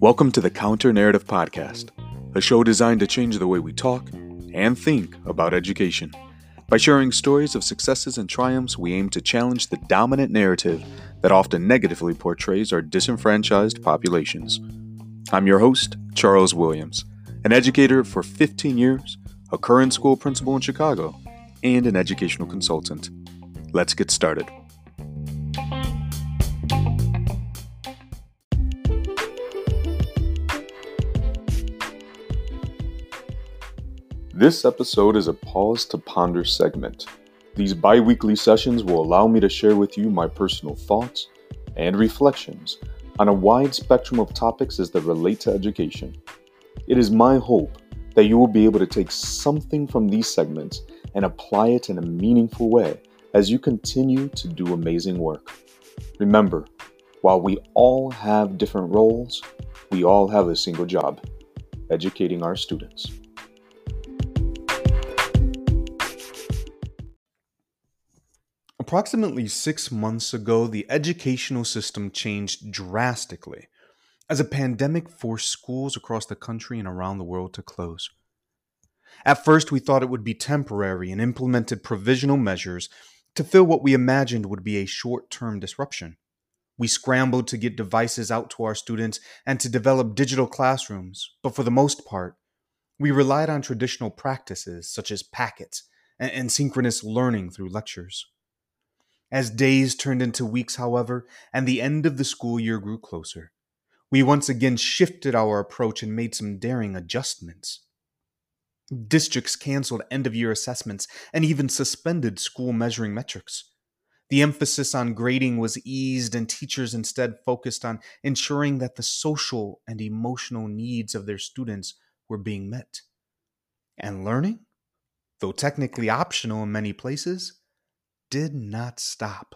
Welcome to the Counter Narrative Podcast, a show designed to change the way we talk and think about education. By sharing stories of successes and triumphs, we aim to challenge the dominant narrative that often negatively portrays our disenfranchised populations. I'm your host, Charles Williams, an educator for 15 years, a current school principal in Chicago, and an educational consultant. Let's get started. This episode is a pause to ponder segment. These bi weekly sessions will allow me to share with you my personal thoughts and reflections on a wide spectrum of topics as they relate to education. It is my hope that you will be able to take something from these segments and apply it in a meaningful way as you continue to do amazing work. Remember, while we all have different roles, we all have a single job educating our students. Approximately six months ago, the educational system changed drastically as a pandemic forced schools across the country and around the world to close. At first, we thought it would be temporary and implemented provisional measures to fill what we imagined would be a short term disruption. We scrambled to get devices out to our students and to develop digital classrooms, but for the most part, we relied on traditional practices such as packets and, and synchronous learning through lectures. As days turned into weeks, however, and the end of the school year grew closer, we once again shifted our approach and made some daring adjustments. Districts canceled end of year assessments and even suspended school measuring metrics. The emphasis on grading was eased, and teachers instead focused on ensuring that the social and emotional needs of their students were being met. And learning, though technically optional in many places, did not stop.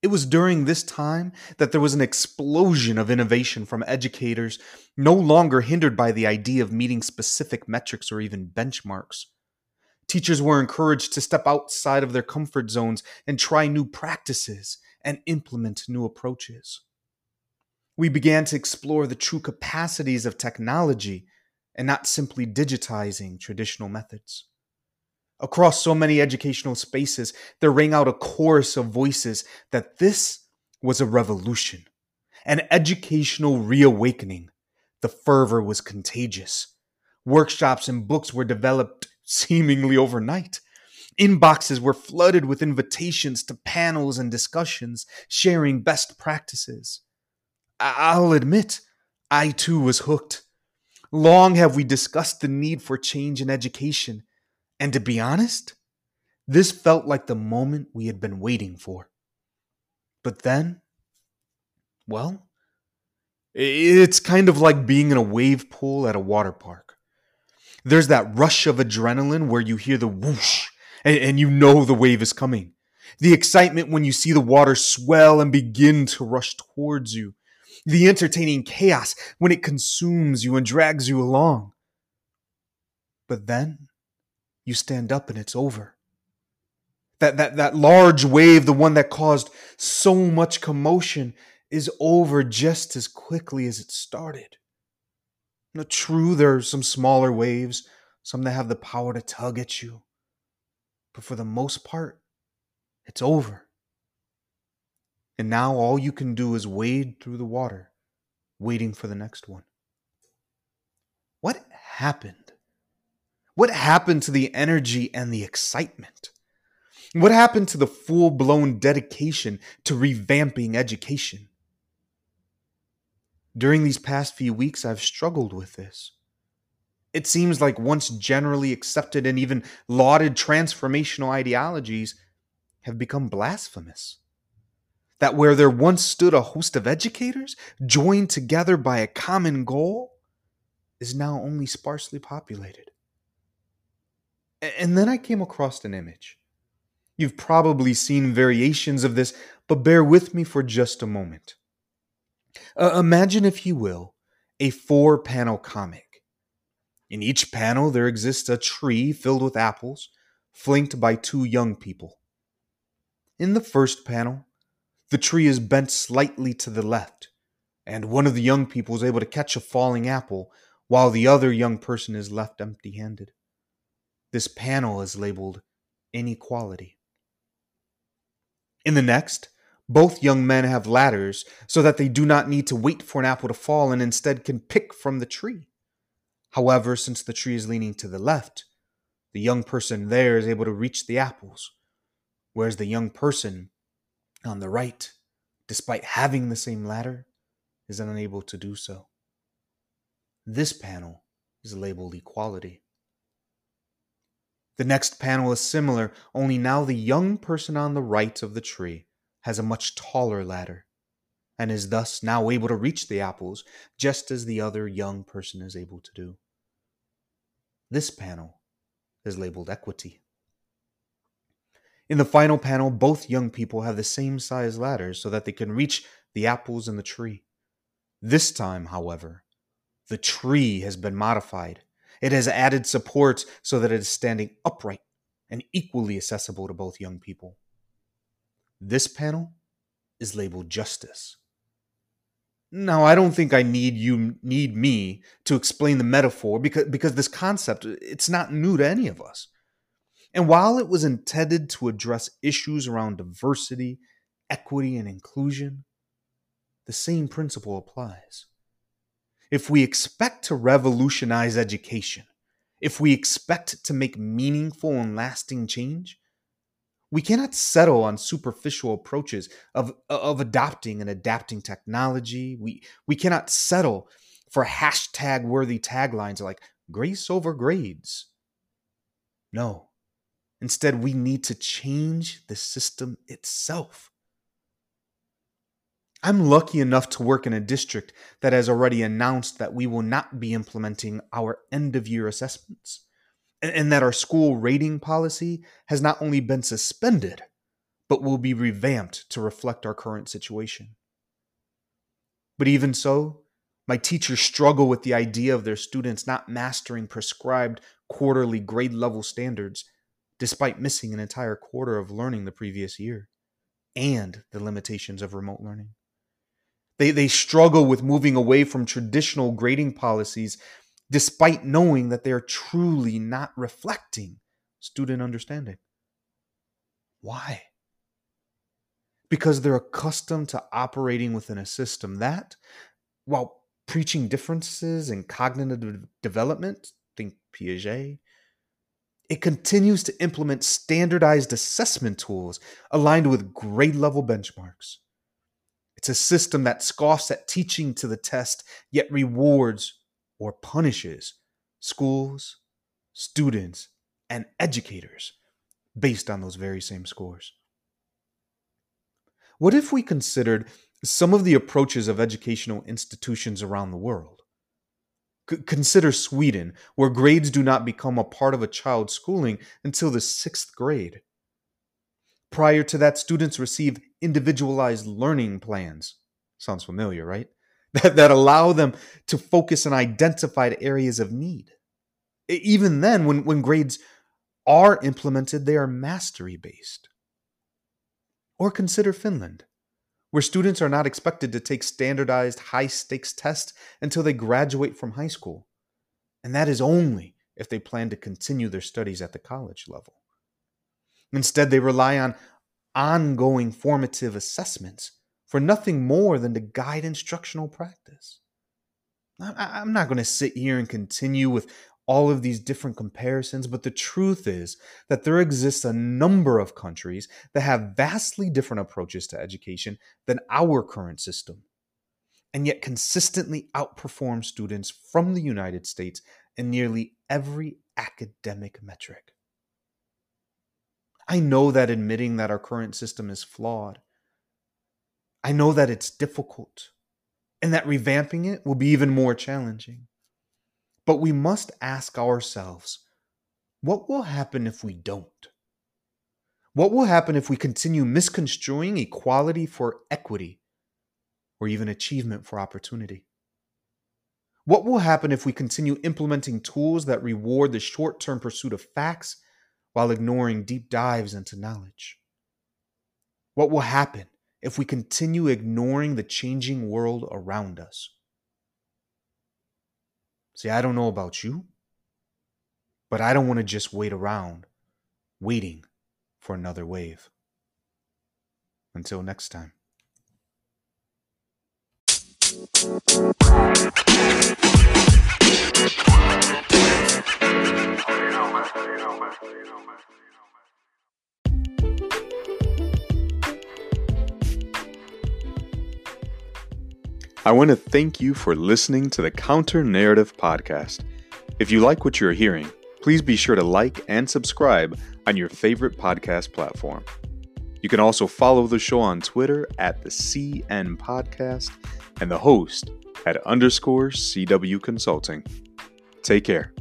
It was during this time that there was an explosion of innovation from educators, no longer hindered by the idea of meeting specific metrics or even benchmarks. Teachers were encouraged to step outside of their comfort zones and try new practices and implement new approaches. We began to explore the true capacities of technology and not simply digitizing traditional methods. Across so many educational spaces, there rang out a chorus of voices that this was a revolution, an educational reawakening. The fervor was contagious. Workshops and books were developed seemingly overnight. Inboxes were flooded with invitations to panels and discussions sharing best practices. I'll admit, I too was hooked. Long have we discussed the need for change in education, and to be honest, this felt like the moment we had been waiting for. But then, well, it's kind of like being in a wave pool at a water park. There's that rush of adrenaline where you hear the whoosh and, and, you know the wave is coming. The excitement when you see the water swell and begin to rush towards you. The entertaining chaos when it consumes you and drags you along. But then you stand up and it's over. That, that, that large wave, the one that caused so much commotion, is over just as quickly as it started. Now, true, there are some smaller waves, some that have the power to tug at you. But for the most part, it's over. And now all you can do is wade through the water, waiting for the next one. What happened? What happened to the energy and the excitement? What happened to the full blown dedication to revamping education? During these past few weeks, I've struggled with this. It seems like once generally accepted and even lauded transformational ideologies have become blasphemous. That where there once stood a host of educators joined together by a common goal is now only sparsely populated. And then I came across an image. You've probably seen variations of this, but bear with me for just a moment. Uh, imagine, if you will, a four panel comic. In each panel, there exists a tree filled with apples, flanked by two young people. In the first panel, the tree is bent slightly to the left, and one of the young people is able to catch a falling apple while the other young person is left empty handed. This panel is labeled inequality. In the next, both young men have ladders so that they do not need to wait for an apple to fall and instead can pick from the tree. However, since the tree is leaning to the left, the young person there is able to reach the apples, whereas the young person on the right, despite having the same ladder, is unable to do so. This panel is labeled equality. The next panel is similar, only now the young person on the right of the tree has a much taller ladder and is thus now able to reach the apples just as the other young person is able to do. This panel is labeled equity. In the final panel, both young people have the same size ladders so that they can reach the apples in the tree. This time, however, the tree has been modified it has added support so that it is standing upright and equally accessible to both young people. This panel is labeled justice. Now, I don't think I need you need me to explain the metaphor because because this concept it's not new to any of us. And while it was intended to address issues around diversity, equity and inclusion, the same principle applies if we expect to revolutionize education, if we expect to make meaningful and lasting change, we cannot settle on superficial approaches of, of adopting and adapting technology. We, we cannot settle for hashtag worthy taglines like grace over grades. No. Instead, we need to change the system itself. I'm lucky enough to work in a district that has already announced that we will not be implementing our end of year assessments, and, that our school rating policy has not only been suspended, but will be revamped to reflect our current situation. But even so, my teachers struggle with the idea of their students not mastering prescribed quarterly grade level standards, despite missing an entire quarter of learning the previous year, and the limitations of remote learning. They, they struggle with moving away from traditional grading policies despite knowing that they are truly not reflecting student understanding. Why? Because they're accustomed to operating within a system that, while preaching differences in cognitive development, think Piaget, it continues to implement standardized assessment tools aligned with grade level benchmarks. It's a system that scoffs at teaching to the test, yet rewards or punishes schools, students, and educators based on those very same scores. What if we considered some of the approaches of educational institutions around the world? Consider Sweden, where grades do not become a part of a child's schooling until the sixth grade. Prior to that, students receive individualized learning plans. Sounds familiar, right? That, that allow them to focus on identified areas of need. Even then, when, when grades are implemented, they are mastery based. Or consider Finland, where students are not expected to take standardized high stakes tests until they graduate from high school. And that is only if they plan to continue their studies at the college level. Instead, they rely on ongoing formative assessments for nothing more than to guide instructional practice. I'm not going to sit here and continue with all of these different comparisons, but the truth is that there exists a number of countries that have vastly different approaches to education than our current system, and yet consistently outperform students from the United States in nearly every academic metric. I know that admitting that our current system is flawed. I know that it's difficult and that revamping it will be even more challenging. But we must ask ourselves what will happen if we don't? What will happen if we continue misconstruing equality for equity or even achievement for opportunity? What will happen if we continue implementing tools that reward the short term pursuit of facts while ignoring deep dives into knowledge. What will happen if we continue ignoring the changing world around us? See, I don't know about you, but I don't want to just wait around waiting for another wave. Until next time. I want to thank you for listening to the Counter Narrative Podcast. If you like what you're hearing, please be sure to like and subscribe on your favorite podcast platform. You can also follow the show on Twitter at the CN Podcast and the host at underscore CW Consulting. Take care.